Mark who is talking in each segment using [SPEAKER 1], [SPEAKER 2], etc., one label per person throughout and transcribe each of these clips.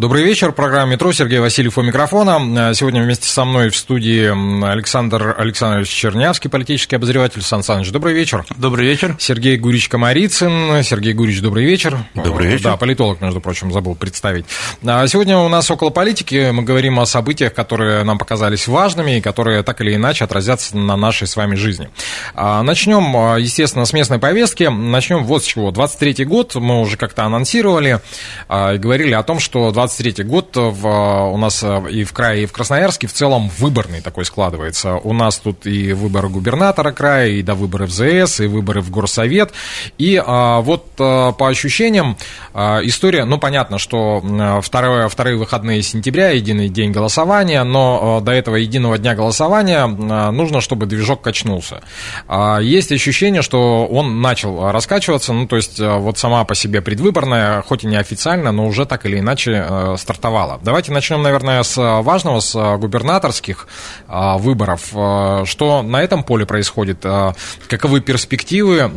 [SPEAKER 1] Добрый вечер. Программа «Метро». Сергей Васильев у микрофона. Сегодня вместе со мной в студии Александр Александрович Чернявский, политический обозреватель. Сан Саныч, добрый вечер.
[SPEAKER 2] Добрый вечер.
[SPEAKER 1] Сергей Гурич Комарицын. Сергей Гурич, добрый вечер.
[SPEAKER 2] Добрый вечер.
[SPEAKER 1] Да, политолог, между прочим, забыл представить. А Сегодня у нас около политики. Мы говорим о событиях, которые нам показались важными и которые так или иначе отразятся на нашей с вами жизни. А, Начнем, естественно, с местной повестки. Начнем вот с чего. 23-й год мы уже как-то анонсировали а, и говорили о том, что 23 год в, у нас и в крае, и в Красноярске в целом выборный такой складывается. У нас тут и выборы губернатора края, и до выборы в ЗС, и выборы в Горсовет. И а, вот а, по ощущениям а, история, ну, понятно, что второе, вторые выходные сентября, единый день голосования, но а, до этого единого дня голосования а, нужно, чтобы движок качнулся. А, есть ощущение, что он начал раскачиваться, ну, то есть а, вот сама по себе предвыборная, хоть и неофициально, но уже так или иначе э, стартовала. Давайте начнем, наверное, с важного, с губернаторских а, выборов. Что на этом поле происходит? Каковы перспективы?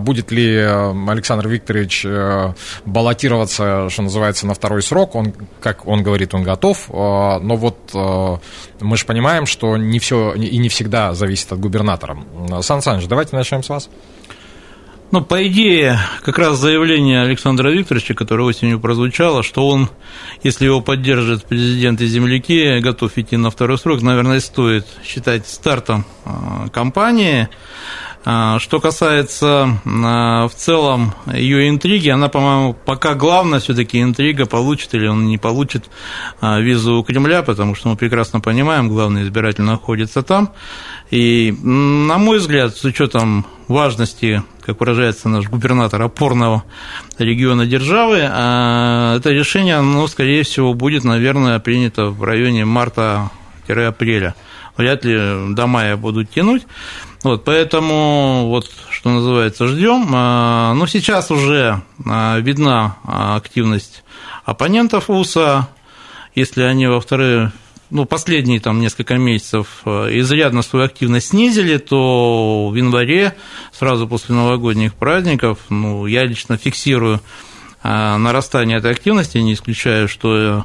[SPEAKER 1] Будет ли Александр Викторович э, баллотироваться, что называется, на второй срок? Он, как он говорит, он готов. Но вот э, мы же понимаем, что не все и не всегда зависит от губернатора. Сан Саныч, давайте начнем с вас.
[SPEAKER 2] Ну, по идее, как раз заявление Александра Викторовича, которое осенью прозвучало, что он, если его поддержит президент и земляки, готов идти на второй срок, наверное, стоит считать стартом э, кампании. А, Что касается а, в целом ее интриги, она, по-моему, пока главная все-таки интрига, получит или он не получит а, визу у Кремля, потому что мы прекрасно понимаем, главный избиратель находится там. И, на мой взгляд, с учетом важности, как выражается наш губернатор, опорного региона державы, это решение, ну, скорее всего, будет, наверное, принято в районе марта-апреля. Вряд ли до мая будут тянуть. Вот, поэтому, вот, что называется, ждем. Но сейчас уже видна активность оппонентов УСА. Если они во вторые ну, последние там несколько месяцев изрядно свою активность снизили, то в январе, сразу после новогодних праздников, ну, я лично фиксирую нарастание этой активности, не исключаю, что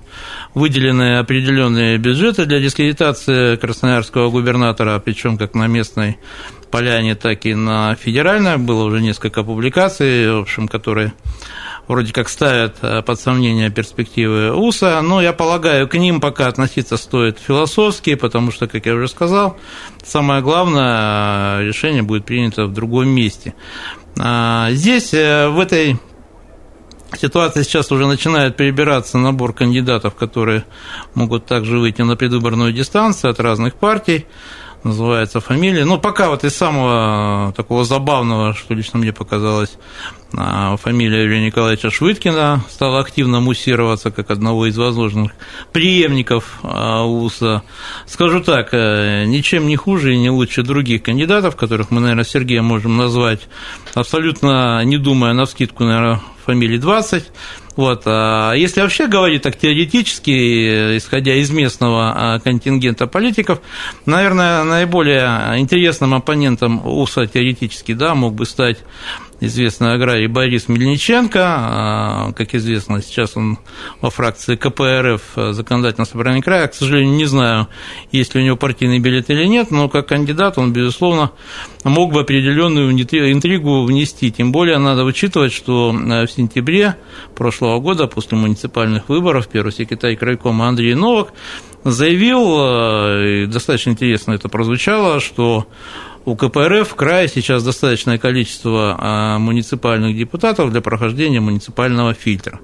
[SPEAKER 2] выделены определенные бюджеты для дискредитации красноярского губернатора, причем как на местной поляне, так и на федеральной. Было уже несколько публикаций, в общем, которые вроде как ставят под сомнение перспективы УСА, но я полагаю, к ним пока относиться стоит философски, потому что, как я уже сказал, самое главное решение будет принято в другом месте. Здесь, в этой Ситуация сейчас уже начинает перебираться набор кандидатов, которые могут также выйти на предвыборную дистанцию от разных партий называется фамилия. Но пока вот из самого такого забавного, что лично мне показалось, а, фамилия Юрия Николаевича Швыткина стала активно муссироваться как одного из возможных преемников а, УСА. Скажу так, э, ничем не хуже и не лучше других кандидатов, которых мы, наверное, Сергея можем назвать, абсолютно не думая на вскидку, наверное, фамилий 20. Вот. А если вообще говорить так теоретически, исходя из местного контингента политиков, наверное, наиболее интересным оппонентом УСА теоретически да, мог бы стать известный аграрий Борис Мельниченко. А, как известно, сейчас он во фракции КПРФ законодательного собрания края. К сожалению, не знаю, есть ли у него партийный билет или нет, но как кандидат он, безусловно, мог бы определенную интригу внести. Тем более надо учитывать, что э, в сентябре прошлого года, после муниципальных выборов, первый секретарь крайкома Андрей Новак заявил, э, и достаточно интересно это прозвучало, что у КПРФ в крае сейчас достаточное количество а, муниципальных депутатов для прохождения муниципального фильтра.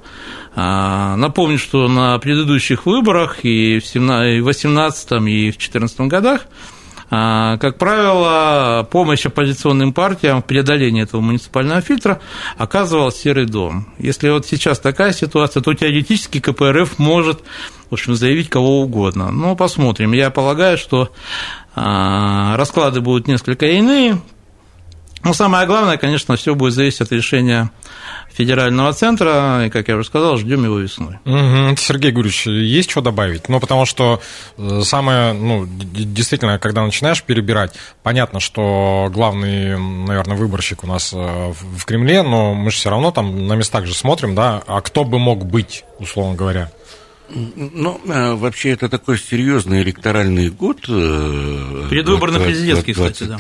[SPEAKER 2] А, напомню, что на предыдущих выборах и в 2018 и в 2014 годах как правило, помощь оппозиционным партиям в преодолении этого муниципального фильтра оказывал Серый дом. Если вот сейчас такая ситуация, то теоретически КПРФ может в общем, заявить кого угодно. Но посмотрим. Я полагаю, что а, расклады будут несколько иные. Но самое главное, конечно, все будет зависеть от решения федерального центра, и, как я уже сказал, ждем его весной.
[SPEAKER 1] Угу. Сергей Гурьевич, есть что добавить? Ну, потому что э, самое, ну, действительно, когда начинаешь перебирать, понятно, что главный, наверное, выборщик у нас э, в Кремле, но мы же все равно там на местах же смотрим, да, а кто бы мог быть, условно говоря?
[SPEAKER 3] Ну, а, вообще, это такой серьезный электоральный год.
[SPEAKER 2] Э, Предвыборно-президентский, кстати, да.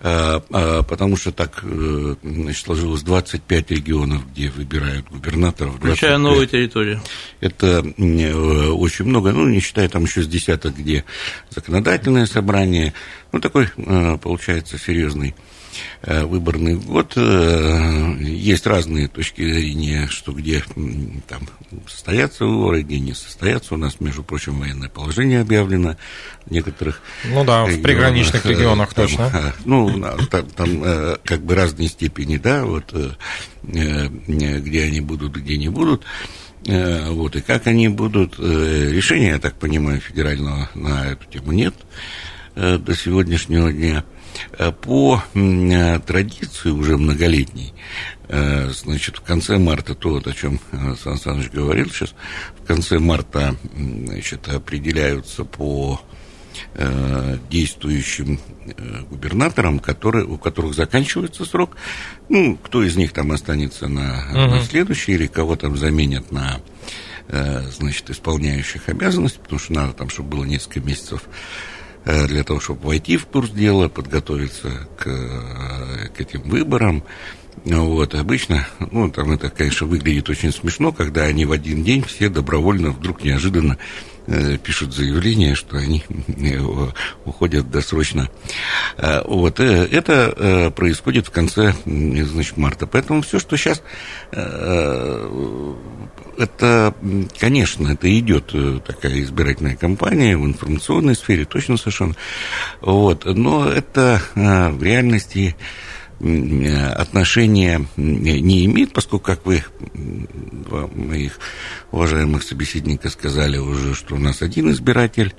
[SPEAKER 3] А, а, потому что так э, значит, сложилось 25 регионов, где выбирают губернаторов.
[SPEAKER 2] Включая новые территории.
[SPEAKER 3] Это э, очень много, ну, не считая там еще с десяток, где законодательное собрание. Ну, такой, получается, серьезный выборный год. Э, есть разные точки зрения, что где там состоятся выборы, где не состоятся. У нас, между прочим, военное положение объявлено в некоторых
[SPEAKER 1] Ну да, в приграничных регионах
[SPEAKER 3] там,
[SPEAKER 1] точно.
[SPEAKER 3] Ну, там, там э, как бы разные степени, да, вот где они будут, где не будут. Вот, и как они будут, решения, я так понимаю, федерального на эту тему нет до сегодняшнего дня. Э, по э, традиции уже многолетней, э, значит, в конце марта, то, вот, о чем Сан Саныч говорил сейчас, в конце марта, значит, определяются по действующим губернаторам, которые, у которых заканчивается срок. Ну, кто из них там останется на, uh-huh. на следующий, или кого там заменят на значит, исполняющих обязанности, потому что надо там, чтобы было несколько месяцев для того, чтобы войти в курс дела, подготовиться к, э, к этим выборам. Вот, обычно, ну, там это, конечно, выглядит очень смешно, когда они в один день все добровольно вдруг неожиданно э, пишут заявление, что они э, уходят досрочно. Э, вот, э, это э, происходит в конце, значит, марта. Поэтому все, что сейчас э, это, конечно, это идет э, такая избирательная кампания в информационной сфере, точно совершенно. Вот, но это э, в реальности отношения не имеет, поскольку, как вы, моих уважаемых собеседников, сказали уже, что у нас один избиратель,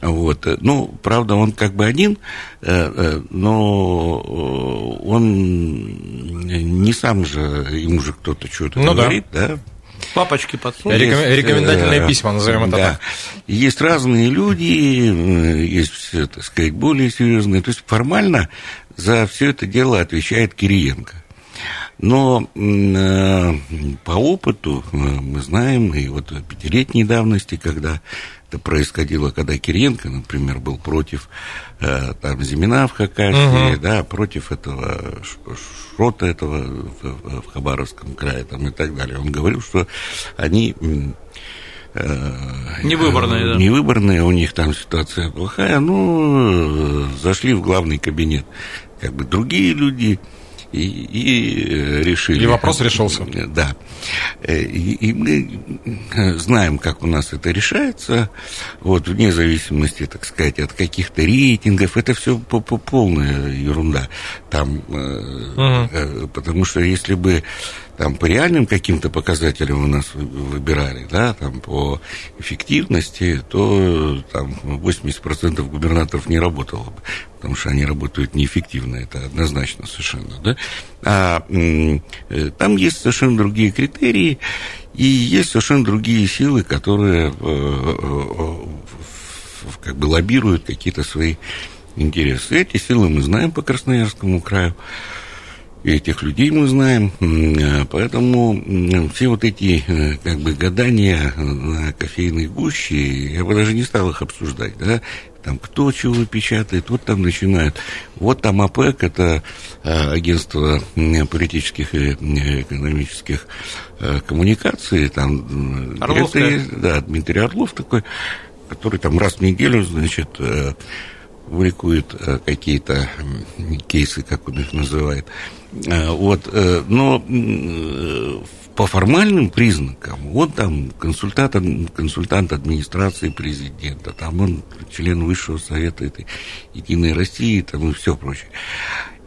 [SPEAKER 3] вот. Ну, правда, он как бы один, э, но он не сам же, ему же кто-то что-то ну, говорит, да. да?
[SPEAKER 2] Папочки подсунули.
[SPEAKER 1] Реком... Рекомендательные э, письма, назовем это да. так.
[SPEAKER 3] Есть разные люди, э, есть, так сказать, более серьезные. То есть формально за все это дело отвечает Кириенко. Но э, по опыту э, мы знаем, и вот пятилетней давности, когда это происходило, когда Кириенко, например, был против э, там Зимина в Хакасии, угу. да, против этого Шрота этого в, в Хабаровском крае там, и так далее. Он говорил, что они
[SPEAKER 2] Невыборные, да.
[SPEAKER 3] Невыборные, у них там ситуация плохая, ну, зашли в главный кабинет как бы другие люди, и, и э, решили.
[SPEAKER 1] И вопрос решился.
[SPEAKER 3] Да. Э, и, и мы знаем, как у нас это решается, вот, вне зависимости, так сказать, от каких-то рейтингов, это все полная ерунда. Там, угу. потому что если бы там по реальным каким-то показателям у нас выбирали, да, там по эффективности, то там 80% губернаторов не работало бы, потому что они работают неэффективно, это однозначно совершенно, да. А э, там есть совершенно другие критерии, и есть совершенно другие силы, которые э, э, как бы лоббируют какие-то свои интересы. Эти силы мы знаем по Красноярскому краю и этих людей мы знаем, э, поэтому все вот эти э, как бы гадания на кофейной гуще, я бы даже не стал их обсуждать, да, там кто чего печатает, вот там начинают. Вот там АПЭК, это э, агентство политических и экономических коммуникаций, там директор, да, Дмитрий Орлов такой, который там раз в неделю, значит, публикует какие-то кейсы, как он их называет. Э, вот, э, но э, по формальным признакам, он там консультант, консультант администрации президента, там он член Высшего Совета этой Единой России, там и все прочее.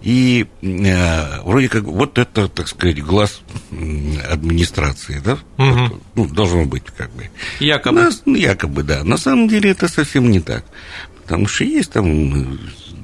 [SPEAKER 3] И э, вроде как вот это, так сказать, глаз администрации, да? Угу. Вот, ну, должно быть как бы.
[SPEAKER 2] Якобы.
[SPEAKER 3] На, якобы, да. На самом деле это совсем не так. Потому что есть там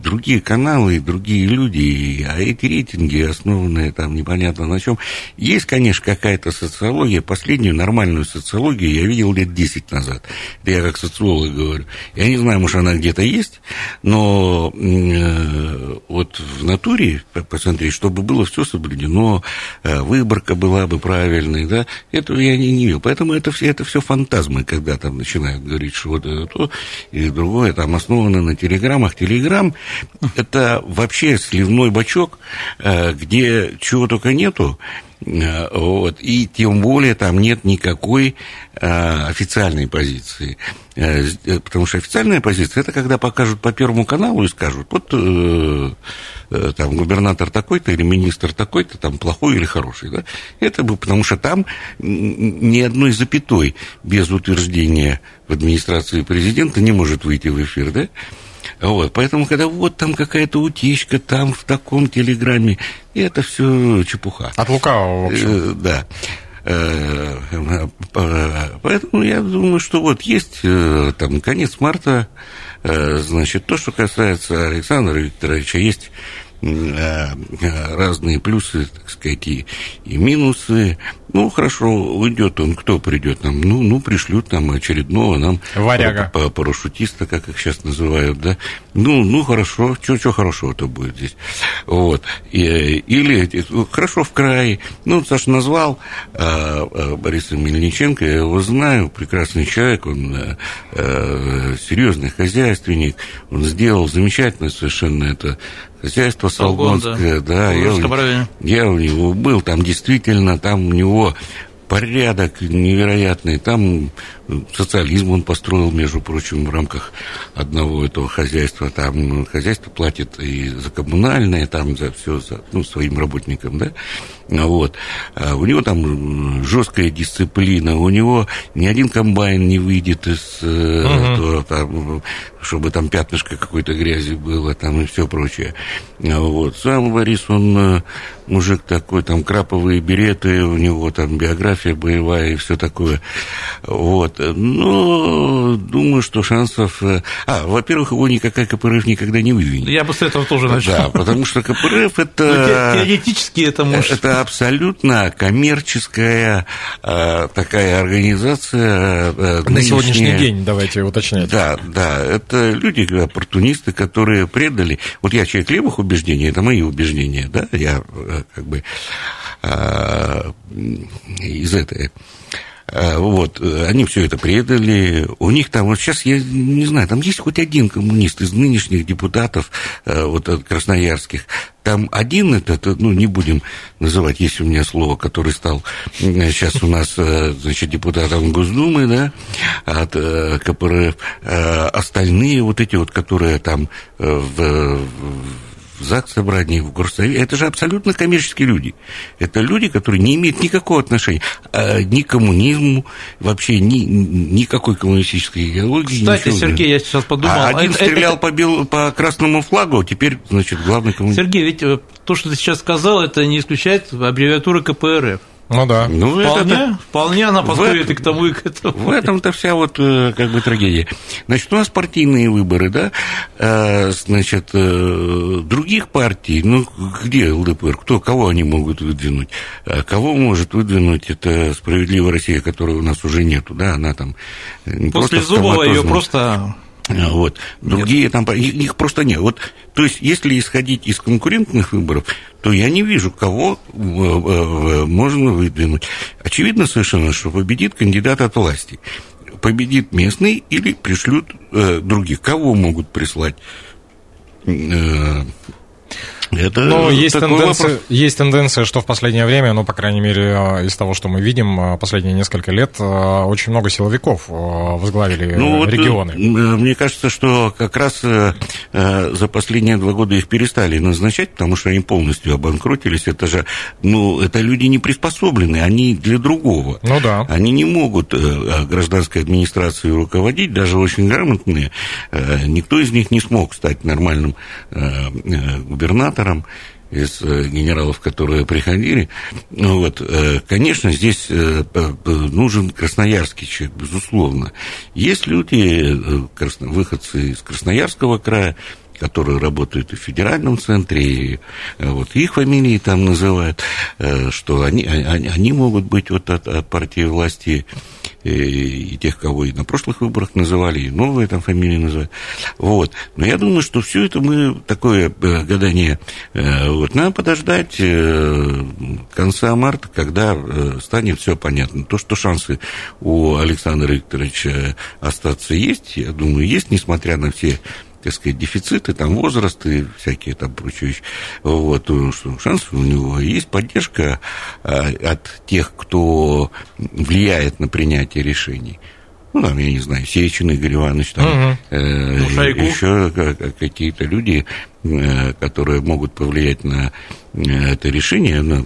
[SPEAKER 3] другие каналы, другие люди, а эти рейтинги, основанные там непонятно на чем. Есть, конечно, какая-то социология. Последнюю нормальную социологию я видел лет 10 назад. Это я как социолог говорю. Я не знаю, может, она где-то есть, но э, вот в натуре, посмотреть, чтобы было все соблюдено, э, выборка была бы правильной, да, этого я не, не видел. Поэтому это все, это все фантазмы, когда там начинают говорить, что вот это то или другое, там основано на телеграммах. Телеграмм это вообще сливной бачок, э, где чего только нету, э, вот, и тем более там нет никакой э, официальной позиции. Потому что официальная позиция это когда покажут по Первому каналу и скажут, вот там губернатор такой-то или министр такой-то, там плохой или хороший. Да? Это бы, потому что там ни одной запятой без утверждения в администрации президента не может выйти в эфир. Да? Вот, поэтому, когда вот там какая-то утечка, там в таком телеграмме, это все чепуха.
[SPEAKER 1] От лукавого, в общем.
[SPEAKER 3] Э, да. Э, поэтому я думаю, что вот есть э, там конец марта, значит, то, что касается Александра Викторовича, есть разные плюсы, так сказать, и, и минусы. Ну, хорошо, уйдет он, кто придет нам? Ну, ну, пришлют нам очередного нам
[SPEAKER 1] Варяга.
[SPEAKER 3] парашютиста, как их сейчас называют, да. Ну, ну, хорошо, что, хорошего-то будет здесь? Вот. И, или, хорошо, в крае. Ну, Саша назвал а, а, Бориса Мельниченко, я его знаю, прекрасный человек, он а, серьезный хозяйственник, он сделал замечательно совершенно это хозяйство Солгонское, да, я, я у него был, там действительно, там у него порядок невероятный. Там социализм он построил, между прочим, в рамках одного этого хозяйства. Там хозяйство платит и за коммунальное, там за все, за, ну, своим работникам, да. Вот. А у него там жесткая дисциплина, у него ни один комбайн не выйдет из угу. этого, там, чтобы там пятнышко какой-то грязи было, там и все прочее. Вот. Сам Борис, он э, мужик такой, там краповые береты, у него там биография боевая и все такое. Вот. Но думаю, что шансов... Э, а, во-первых, его никакая КПРФ никогда не выведет.
[SPEAKER 2] Я бы с этого тоже начал.
[SPEAKER 3] Да, потому что КПРФ это...
[SPEAKER 2] Ну, теоретически это может...
[SPEAKER 3] Это абсолютно коммерческая э, такая организация.
[SPEAKER 1] Э, На сегодняшний день, давайте уточнять.
[SPEAKER 3] Да, да, это люди, оппортунисты, которые предали... Вот я человек левых убеждений, это мои убеждения, да, я как бы из этой вот, они все это предали. У них там, вот сейчас, я не знаю, там есть хоть один коммунист из нынешних депутатов, а, вот красноярских. Там один этот, ну, не будем называть, есть у меня слово, который стал сейчас у нас, значит, депутатом Госдумы, да, от КПРФ. Остальные вот эти вот, которые там в в ЗАГС собрании, в Горсовете. Это же абсолютно коммерческие люди. Это люди, которые не имеют никакого отношения а, ни к коммунизму, вообще ни, никакой коммунистической идеологии.
[SPEAKER 2] Кстати, ничего. Сергей, я сейчас подумал... А
[SPEAKER 3] один это, стрелял это... По, бел... по красному флагу, теперь, значит, главный коммунист.
[SPEAKER 2] Сергей, ведь э, то, что ты сейчас сказал, это не исключает аббревиатуры КПРФ.
[SPEAKER 1] Ну да.
[SPEAKER 2] Ну, вполне, это, вполне она подходит и к тому, и к этому.
[SPEAKER 3] В этом-то вся вот э, как бы трагедия. Значит, у нас партийные выборы, да, э, значит, э, других партий, ну, где ЛДПР, кто, кого они могут выдвинуть? Кого может выдвинуть это «Справедливая Россия», которой у нас уже нету, да, она там...
[SPEAKER 2] После Зубова ее просто
[SPEAKER 3] вот. Другие нет. там, их просто нет. Вот, то есть, если исходить из конкурентных выборов, то я не вижу, кого э, э, можно выдвинуть. Очевидно совершенно, что победит кандидат от власти. Победит местный или пришлют э, других. Кого могут прислать?
[SPEAKER 1] Это Но есть тенденция, есть тенденция, что в последнее время, ну, по крайней мере, э, из того, что мы видим э, последние несколько лет, э, очень много силовиков возглавили ну, регионы.
[SPEAKER 3] Вот, мне кажется, что как раз за последние два года их перестали назначать, потому что они полностью обанкротились. Это же, ну, это люди не приспособлены, они для другого.
[SPEAKER 1] Ну да.
[SPEAKER 3] Они не могут гражданской администрацией руководить, даже очень грамотные. Никто из них не смог стать нормальным губернатором губернатором. из генералов, которые приходили. Ну вот, конечно, здесь нужен красноярский человек, безусловно. Есть люди, выходцы из Красноярского края, которые работают и в федеральном центре, и э, вот их фамилии там называют, э, что они, они, они могут быть вот от, от партии власти и, э, и тех, кого и на прошлых выборах называли, и новые там фамилии называют. Вот. Но я думаю, что все это мы, такое гадание, вот, надо подождать конца марта, когда станет все понятно. То, что шансы у Александра Викторовича остаться есть, я думаю, есть, несмотря на все так сказать, дефициты, там, возраст и всякие там прочие вещи. Вот, что шансы у него есть поддержка а, от тех, кто влияет на принятие решений ну, там, я не знаю, Сечин Игорь Иванович, там, угу. э, ну, еще какие-то люди, э, которые могут повлиять на э, это решение, на,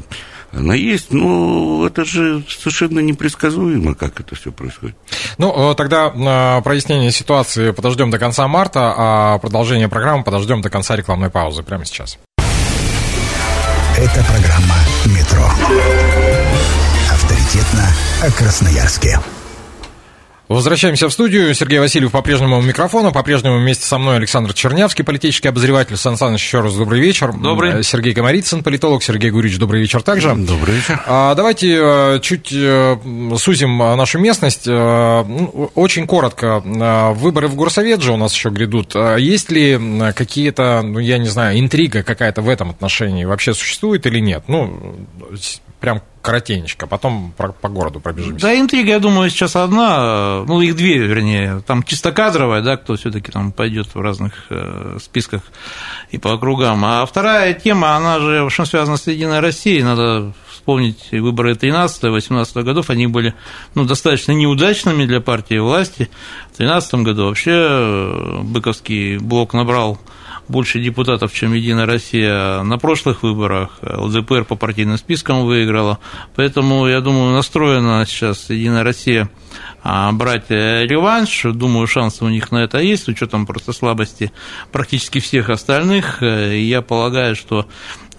[SPEAKER 3] она есть, но это же совершенно непредсказуемо, как это все происходит.
[SPEAKER 1] Ну, э, тогда э, прояснение ситуации подождем до конца марта, а продолжение программы подождем до конца рекламной паузы прямо сейчас.
[SPEAKER 4] Это программа «Метро». Авторитетно о Красноярске.
[SPEAKER 1] Возвращаемся в студию. Сергей Васильев по-прежнему у микрофона. По-прежнему вместе со мной Александр Чернявский, политический обозреватель. Сан Саныч, еще раз добрый вечер.
[SPEAKER 2] Добрый.
[SPEAKER 1] Э, Сергей Комарицын, политолог. Сергей Гурич, добрый вечер также.
[SPEAKER 3] Добрый вечер.
[SPEAKER 1] А, давайте э, чуть э, сузим нашу местность. Ну, очень коротко. Выборы в Горсовет же у нас еще грядут. Есть ли какие-то, ну, я не знаю, интрига какая-то в этом отношении вообще существует или нет? Ну, прям коротенечко, потом про, по городу пробежимся.
[SPEAKER 2] Да, интрига, я думаю, сейчас одна, ну, их две, вернее, там чисто кадровая, да, кто все таки там пойдет в разных э, списках и по округам. А вторая тема, она же, в общем, связана с Единой Россией, надо вспомнить выборы 13-18 годов, они были ну, достаточно неудачными для партии власти. В 2013 году вообще э, Быковский блок набрал больше депутатов, чем Единая Россия на прошлых выборах. ЛДПР по партийным спискам выиграла. Поэтому, я думаю, настроена сейчас Единая Россия а, брать э, реванш. Думаю, шансы у них на это есть, с учетом просто слабости практически всех остальных. Э, я полагаю, что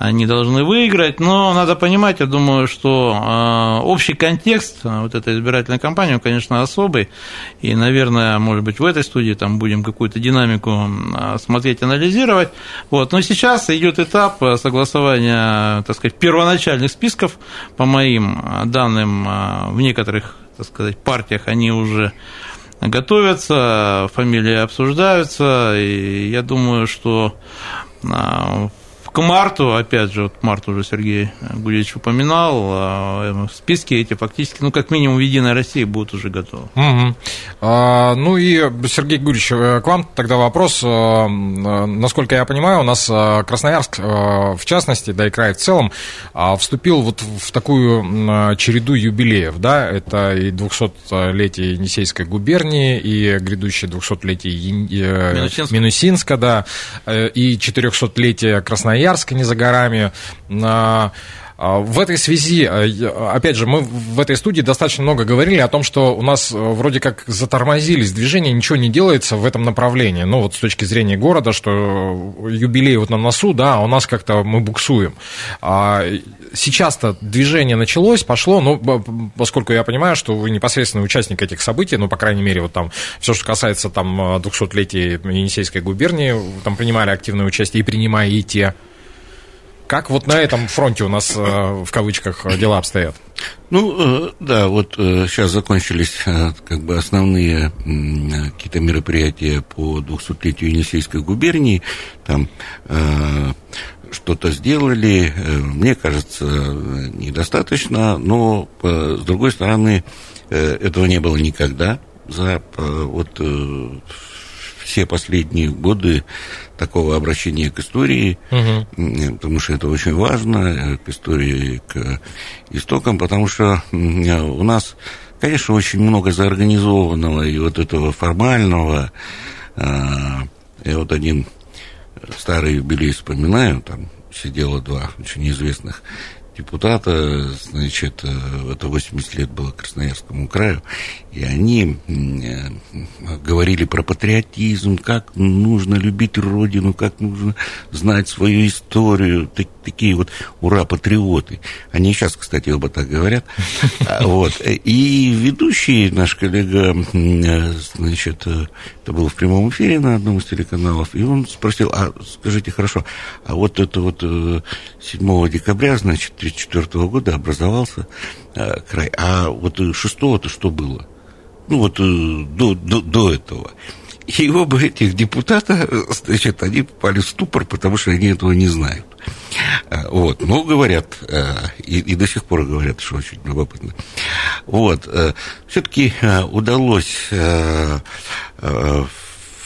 [SPEAKER 2] они должны выиграть, но надо понимать, я думаю, что а, общий контекст а, вот этой избирательной кампании, он, конечно, особый, и, наверное, может быть, в этой студии там будем какую-то динамику смотреть, анализировать, вот, но сейчас идет этап согласования, так сказать, первоначальных списков, по моим данным, в некоторых так сказать, партиях они уже готовятся, фамилии обсуждаются, и я думаю, что а, к марту, опять же, вот март уже Сергей Гурьевич упоминал, а, списки эти фактически, ну, как минимум, в Единой России будут уже готовы.
[SPEAKER 1] Угу. А, ну и, Сергей Гурьевич, э, к вам тогда вопрос. Э, насколько я понимаю, у нас э, Красноярск, в частности, да и край в целом, вступил вот в такую череду юбилеев, да, это и 200-летие Енисейской губернии, и грядущее 200-летие Минусинска, Минусинска да, и 400-летие Красноярска, Красноярска не за горами. А, в этой связи, а, опять же, мы в этой студии достаточно много говорили о том, что у нас э, вроде как затормозились движения, ничего не делается в этом направлении. Ну, вот с точки зрения города, что юбилей вот на носу, да, а у нас как-то мы буксуем. Сейчас-то движение началось, пошло, но поскольку я понимаю, что вы непосредственный участник этих событий, ну, по крайней мере, вот там все, что касается там 200-летия Енисейской губернии, там принимали активное участие и принимаете. Как вот на этом фронте у нас, э, в кавычках, дела обстоят?
[SPEAKER 3] Ну, э, да, вот сейчас э, закончились как бы основные какие-то мероприятия по 200-летию Енисейской губернии. Там что-то сделали, мне кажется, недостаточно, но, с другой стороны, этого не было никогда за вот все последние годы такого обращения к истории, угу. потому что это очень важно, к истории, к истокам, потому что у нас, конечно, очень много заорганизованного и вот этого формального. А, я вот один старый юбилей вспоминаю, там сидело два очень известных депутата, значит, э, это 80 лет было Красноярскому краю, и они э, говорили про патриотизм, как нужно любить Родину, как нужно знать свою историю, такие вот ура-патриоты. Они сейчас, кстати, оба так говорят. А, вот. И ведущий наш коллега, э, значит, это было в прямом эфире на одном из телеканалов, и он спросил, а скажите, хорошо, а вот это вот 7 декабря, значит, 1934 года образовался край, а вот 6-то что было? ну вот э, до, до, до этого. И оба этих депутата, значит, они попали в ступор, потому что они этого не знают. А, вот, но говорят, э, и, и до сих пор говорят, что очень любопытно. Вот, э, все-таки удалось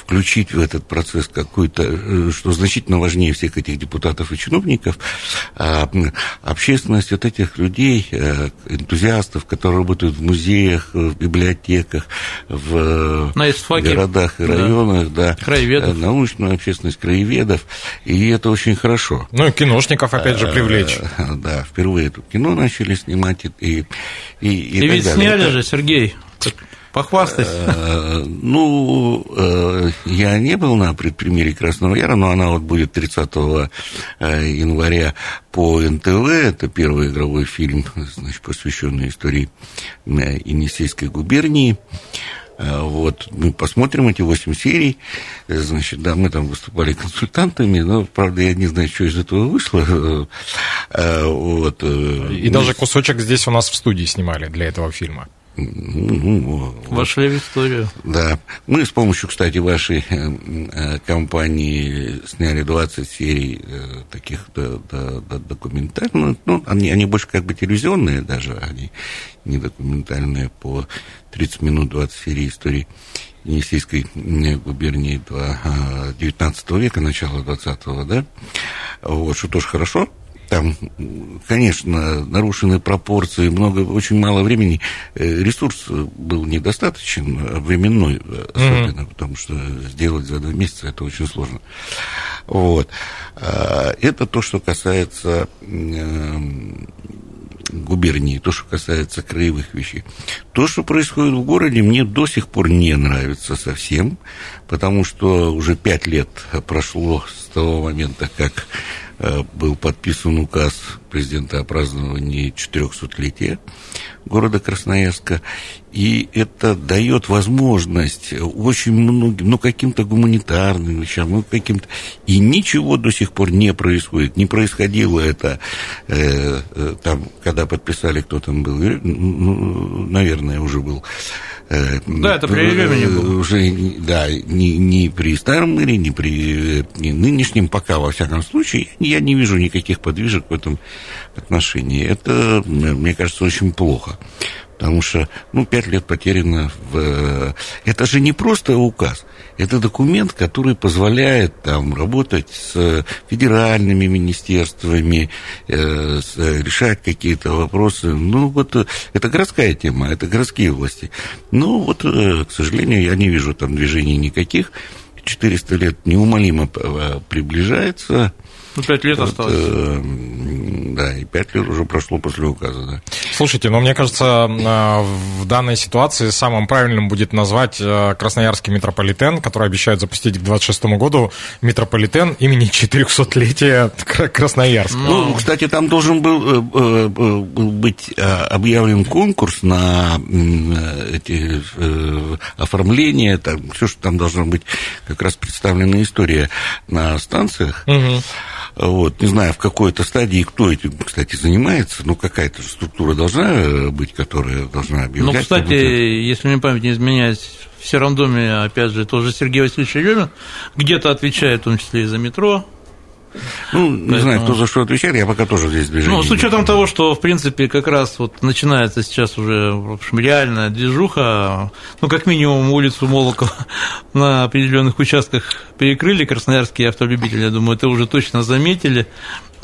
[SPEAKER 3] включить в этот процесс какой-то, э, что значительно важнее всех этих депутатов и чиновников, а, общественность вот этих людей, э, энтузиастов, которые работают в музеях, в библиотеках, в На городах и районах, да, да краеведов. Э, научную общественность краеведов, и это очень хорошо.
[SPEAKER 1] Ну и киношников, опять же, привлечь.
[SPEAKER 3] Да, впервые тут кино начали снимать, и, и, и,
[SPEAKER 2] и, и ведь далее. сняли же, Сергей, Похвастайся.
[SPEAKER 3] Э, ну, э, я не был на предпремьере Красного Яра, но она вот будет 30 э, января по НТВ. Это первый игровой фильм, значит, посвященный истории Енисейской губернии. Вот, мы посмотрим эти восемь серий. Значит, да, мы там выступали консультантами, но, правда, я не знаю, что из этого вышло.
[SPEAKER 1] Вот. И даже кусочек здесь у нас в студии снимали для этого фильма.
[SPEAKER 2] Вошли в историю.
[SPEAKER 3] Да. Мы с помощью, кстати, вашей э, э, компании сняли 20 серий э, таких документальных. Ну, они, они больше как бы телевизионные даже, они не документальные, по 30 минут 20 серий истории Енисейской губернии 19 века, начала 20-го, да? Вот, что тоже хорошо там, конечно, нарушены пропорции, много, очень мало времени. Э, ресурс был недостаточен, а временной особенно, mm-hmm. потому что сделать за два месяца это очень сложно. Вот. А, это то, что касается эм, губернии, то, что касается краевых вещей. То, что происходит в городе, мне до сих пор не нравится совсем, потому что уже пять лет прошло с того момента, как Э, был подписан указ президента о праздновании 400-летия города Красноярска, и это дает возможность очень многим, ну, каким-то гуманитарным вещам, ну, каким-то... И ничего до сих пор не происходит. Не происходило это, э, э, там, когда подписали, кто там был, ну, наверное, уже был
[SPEAKER 2] Э, да, это при времени было.
[SPEAKER 3] Уже, да, не, не при старом мэре, не при не нынешнем, пока, во всяком случае, я не вижу никаких подвижек в этом отношении. Это, мне кажется, очень плохо. Потому что, ну, пять лет потеряно в... Это же не просто указ. Это документ, который позволяет там работать с федеральными министерствами, э, с, решать какие-то вопросы. Ну, вот э, это городская тема, это городские власти. Но вот, э, к сожалению, я не вижу там движений никаких. 400 лет неумолимо э, приближается.
[SPEAKER 2] Ну, пять лет вот, осталось. Э,
[SPEAKER 3] да, и пять лет уже прошло после указа, да.
[SPEAKER 1] Слушайте, но мне кажется, э, в данной ситуации самым правильным будет назвать э, Красноярский метрополитен, который обещают запустить к 26 году, метрополитен имени 400-летия Красноярска.
[SPEAKER 3] Ну, ну, кстати, там должен был, э, быть объявлен конкурс на эти оформления, там, все, что там должна быть как раз представлена история на станциях. Угу. Вот, не знаю, в какой-то стадии, кто этим, кстати, занимается, но какая-то же структура должна быть, которая должна объявлять.
[SPEAKER 2] Ну, кстати, если мне память не изменяет, в Сером доме, опять же, тоже Сергей Васильевич Еремин где-то отвечает, в том числе и за метро,
[SPEAKER 3] ну, не Поэтому... знаю, кто за что отвечает, я пока тоже здесь движение.
[SPEAKER 2] Ну, с учетом того, что, в принципе, как раз вот начинается сейчас уже, в общем, реальная движуха, ну, как минимум, улицу Молокова на определенных участках перекрыли красноярские автолюбители, я думаю, это уже точно заметили.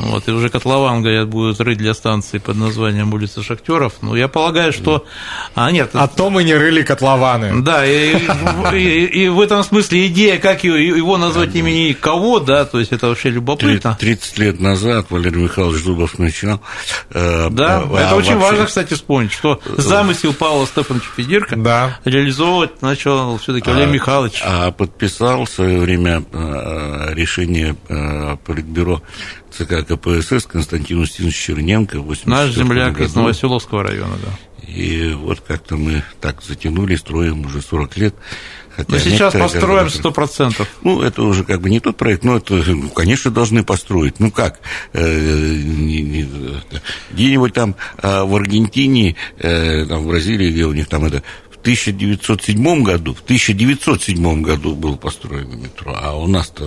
[SPEAKER 2] Вот, и уже котлован, говорят, будут рыть для станции под названием улица Шахтеров. Ну, я полагаю, что... А, нет.
[SPEAKER 1] А то мы не рыли котлованы.
[SPEAKER 2] Да, и, и, и в этом смысле идея, как его, назвать имени кого, да, то есть это вообще любопытно.
[SPEAKER 3] 30 лет назад Валерий Михайлович Зубов начинал.
[SPEAKER 2] Э, да, а, это а очень вообще... важно, кстати, вспомнить, что замысел Павла Стефановича Федирка да. реализовывать начал все-таки а, Валерий Михайлович.
[SPEAKER 3] А подписал в свое время э, решение э, Политбюро ЦК КПСС Константин Устинович Черненко.
[SPEAKER 2] Наш земляк году. из Новоселовского района, да.
[SPEAKER 3] И вот как-то мы так затянули, строим уже 40 лет.
[SPEAKER 2] Хотя но сейчас построим сто процентов.
[SPEAKER 3] Ну, это уже как бы не тот проект, но это, ну, конечно, должны построить. Ну как, э, где-нибудь там а, в Аргентине, э, там, в Бразилии, где у них там это 1907 году, в 1907 году был построено метро, а у нас-то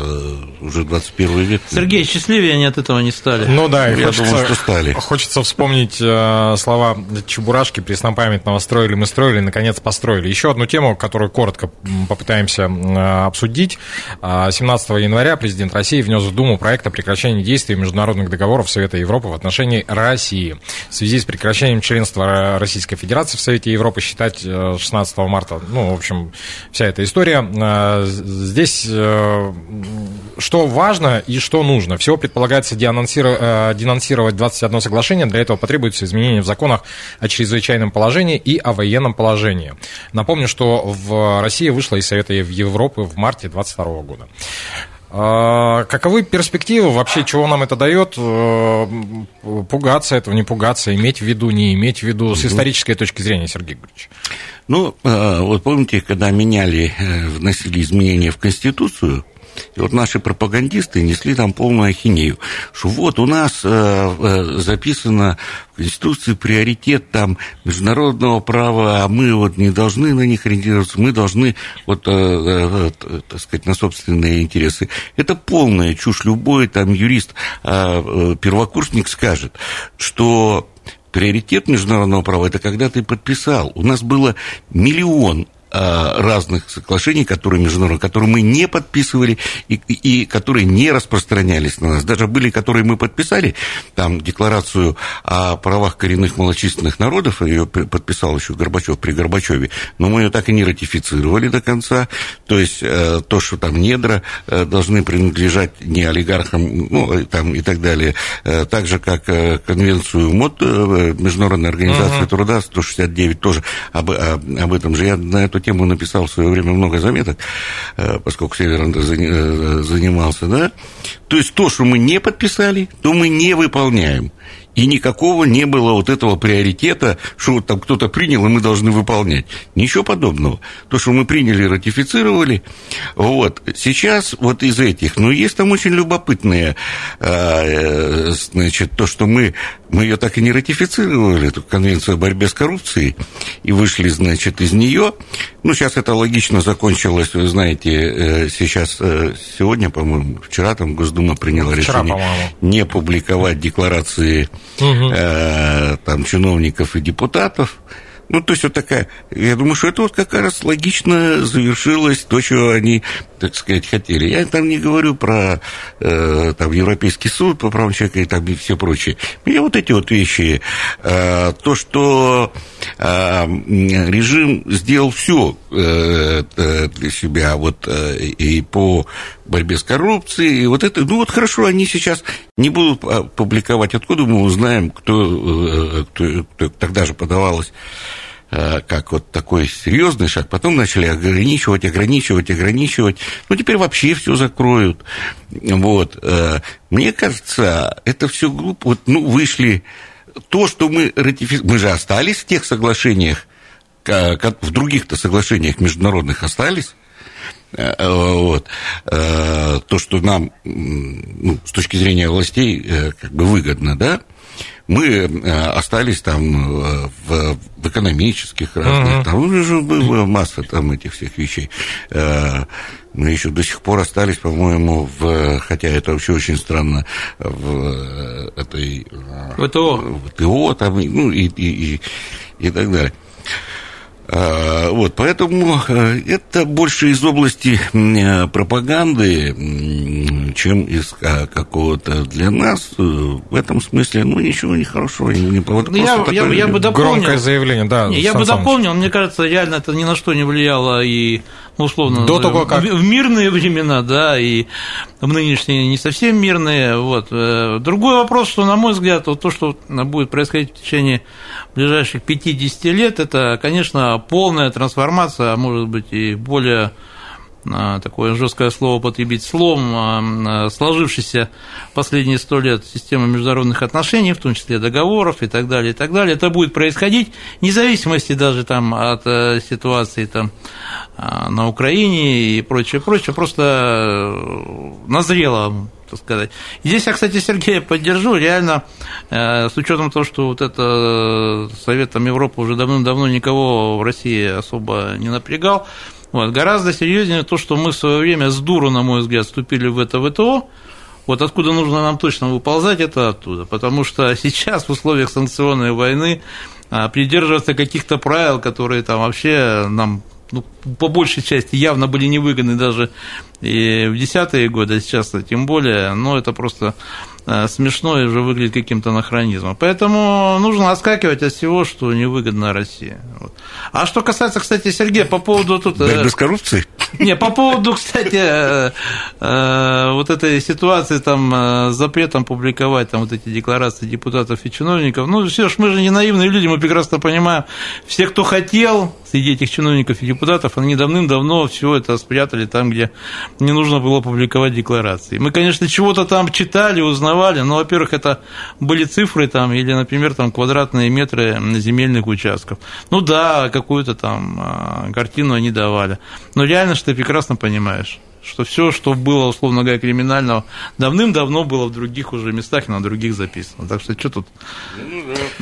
[SPEAKER 3] уже 21 век.
[SPEAKER 2] Сергей, счастливее они от этого не стали.
[SPEAKER 1] Ну да, я хочется, думаю, что стали. Хочется вспомнить э, слова Чебурашки преснопамятного «строили, мы строили, наконец построили». Еще одну тему, которую коротко попытаемся э, обсудить. 17 э, января президент России внес в Думу проект о прекращении действий международных договоров Совета Европы в отношении России. В связи с прекращением членства Российской Федерации в Совете Европы считать 16 марта. Ну, в общем, вся эта история. А, здесь э, что важно и что нужно? Всего предполагается э, денонсировать 21 соглашение. Для этого потребуется изменение в законах о чрезвычайном положении и о военном положении. Напомню, что в России вышла из Совета Европы в марте 2022 года. А, каковы перспективы вообще, чего нам это дает? Э, пугаться этого, не пугаться, иметь в виду, не иметь в виду, с исторической точки зрения, Сергей Григорьевич?
[SPEAKER 3] Ну, э, вот помните, когда меняли, э, вносили изменения в Конституцию, и вот наши пропагандисты несли там полную ахинею, что вот у нас э, э, записано в Конституции приоритет там международного права, а мы вот не должны на них ориентироваться, мы должны вот, так сказать, на собственные интересы. Это полная чушь. Любой там юрист, э первокурсник скажет, что приоритет международного права – это когда ты подписал. У нас было миллион разных соглашений, которые международные, которые мы не подписывали и, и которые не распространялись на нас. Даже были, которые мы подписали, там декларацию о правах коренных малочисленных народов, ее подписал еще Горбачев при Горбачеве, но мы ее так и не ратифицировали до конца. То есть э, то, что там недра э, должны принадлежать не олигархам, ну, там и так далее, так же, как конвенцию МОД, Международной организации uh-huh. труда 169 тоже об, об этом же. Я на эту тему написал в свое время много заметок, э, поскольку Северон э, занимался, да. То есть то, что мы не подписали, то мы не выполняем. И никакого не было вот этого приоритета, что вот там кто-то принял, и мы должны выполнять. Ничего подобного. То, что мы приняли, ратифицировали. Вот. Сейчас вот из этих, ну, есть там очень любопытные, э, значит, то, что мы, мы ее так и не ратифицировали, эту конвенцию о борьбе с коррупцией, и вышли, значит, из нее. Ну, сейчас это логично закончилось, вы знаете, э, сейчас, э, сегодня, по-моему, вчера там Госдума приняла вчера, решение не публиковать декларации угу. там, чиновников и депутатов. Ну, то есть вот такая, я думаю, что это вот как раз логично завершилось то, что они, так сказать, хотели. Я там не говорю про э, там, Европейский суд по правам человека и там и все прочее. Мне вот эти вот вещи, э, то, что режим сделал все э, э, для себя вот э, и по борьбе с коррупцией, и вот это, ну вот хорошо, они сейчас не будут публиковать, откуда мы узнаем, кто, э, кто, кто тогда же подавалось э, как вот такой серьезный шаг, потом начали ограничивать, ограничивать, ограничивать, ну теперь вообще все закроют, вот. Э, мне кажется, это все глупо, вот, ну вышли, то, что мы ратифицировали, мы же остались в тех соглашениях, в других-то соглашениях международных остались, Э, вот. Э, то, что нам ну, с точки зрения властей э, как бы выгодно, да, мы остались там в, в экономических разных, uh-huh. там уже была масса там этих всех вещей. Мы еще до сих пор остались, по-моему, в, хотя это вообще очень странно, в этой...
[SPEAKER 2] ВТО.
[SPEAKER 3] ВТО, там, ну, и, и, и, и так далее. А, вот, поэтому э, это больше из области пропаганды, чем из а, какого-то для нас э, в этом смысле, ну, ничего не хорошего, не вот
[SPEAKER 2] Ну, я, я, я бы дополнил,
[SPEAKER 1] Громкое заявление, да.
[SPEAKER 2] Не, я
[SPEAKER 1] Сан
[SPEAKER 2] бы
[SPEAKER 1] Саныч.
[SPEAKER 2] дополнил, мне кажется, реально это ни на что не влияло и, ну, условно,
[SPEAKER 1] До того,
[SPEAKER 2] в-
[SPEAKER 1] как-
[SPEAKER 2] в, мирные времена, да, и в нынешние не совсем мирные. Вот. Э, Другой вопрос, что, на мой взгляд, вот то, что будет происходить в течение ближайших 50 лет, это, конечно, полная трансформация, а может быть и более такое жесткое слово употребить, слом а, а, сложившейся последние сто лет системы международных отношений, в том числе договоров и так далее, и так далее. Это будет происходить вне зависимости даже там от э, ситуации там а, на Украине и прочее, прочее, просто э, назрело так сказать. Здесь я, кстати, Сергея поддержу. Реально, э, с учетом того, что вот это э, Советом Европы уже давным-давно никого в России особо не напрягал, вот, гораздо серьезнее то, что мы в свое время с дуру, на мой взгляд, вступили в это ВТО. Вот откуда нужно нам точно выползать, это оттуда. Потому что сейчас в условиях санкционной войны а, придерживаться каких-то правил, которые там вообще нам ну, по большей части явно были невыгодны даже и в десятые годы, а сейчас тем более, но это просто э, смешно и уже выглядит каким-то анахронизмом. Поэтому нужно отскакивать от всего, что невыгодно России. Вот. А что касается, кстати, Сергея, по поводу тут... э,
[SPEAKER 3] Борьбы с коррупцией?
[SPEAKER 2] не, по поводу, кстати, э, вот этой ситуации там с запретом публиковать там вот эти декларации депутатов и чиновников, ну, все ж мы же не наивные люди, мы прекрасно понимаем, все, кто хотел среди этих чиновников и депутатов, они давным-давно все это спрятали там, где не нужно было публиковать декларации. Мы, конечно, чего-то там читали, узнавали, но, во-первых, это были цифры там, или, например, там квадратные метры земельных участков. Ну да, какую-то там а, картину они давали. Но реально, что ты прекрасно понимаешь, что все, что было, условно говоря, криминального, давным-давно было в других уже местах и на других записано. Так что что тут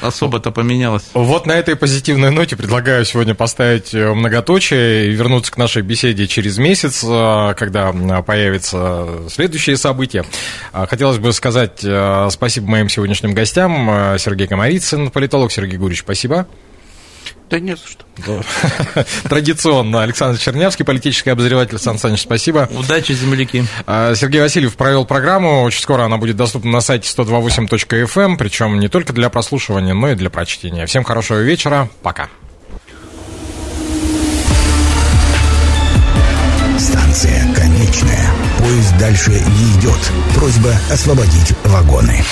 [SPEAKER 2] особо-то поменялось?
[SPEAKER 1] Вот на этой позитивной ноте предлагаю сегодня поставить э, многоточие и вернуться к нашей беседе через месяц, э, когда появятся следующие события. А, Хотелось бы сказать э, спасибо моим сегодняшним гостям. Сергей Комарицын, политолог Сергей Гурич, спасибо.
[SPEAKER 3] Да нет за что.
[SPEAKER 1] Традиционно Александр Чернявский, политический обозреватель. Сан Саныч, спасибо.
[SPEAKER 2] Удачи, земляки.
[SPEAKER 1] А, Сергей Васильев провел программу. Очень скоро она будет доступна на сайте 128.fm, причем не только для прослушивания, но и для прочтения. Всем хорошего вечера. Пока.
[SPEAKER 4] Станция конечная. Поезд дальше не идет. Просьба освободить вагоны.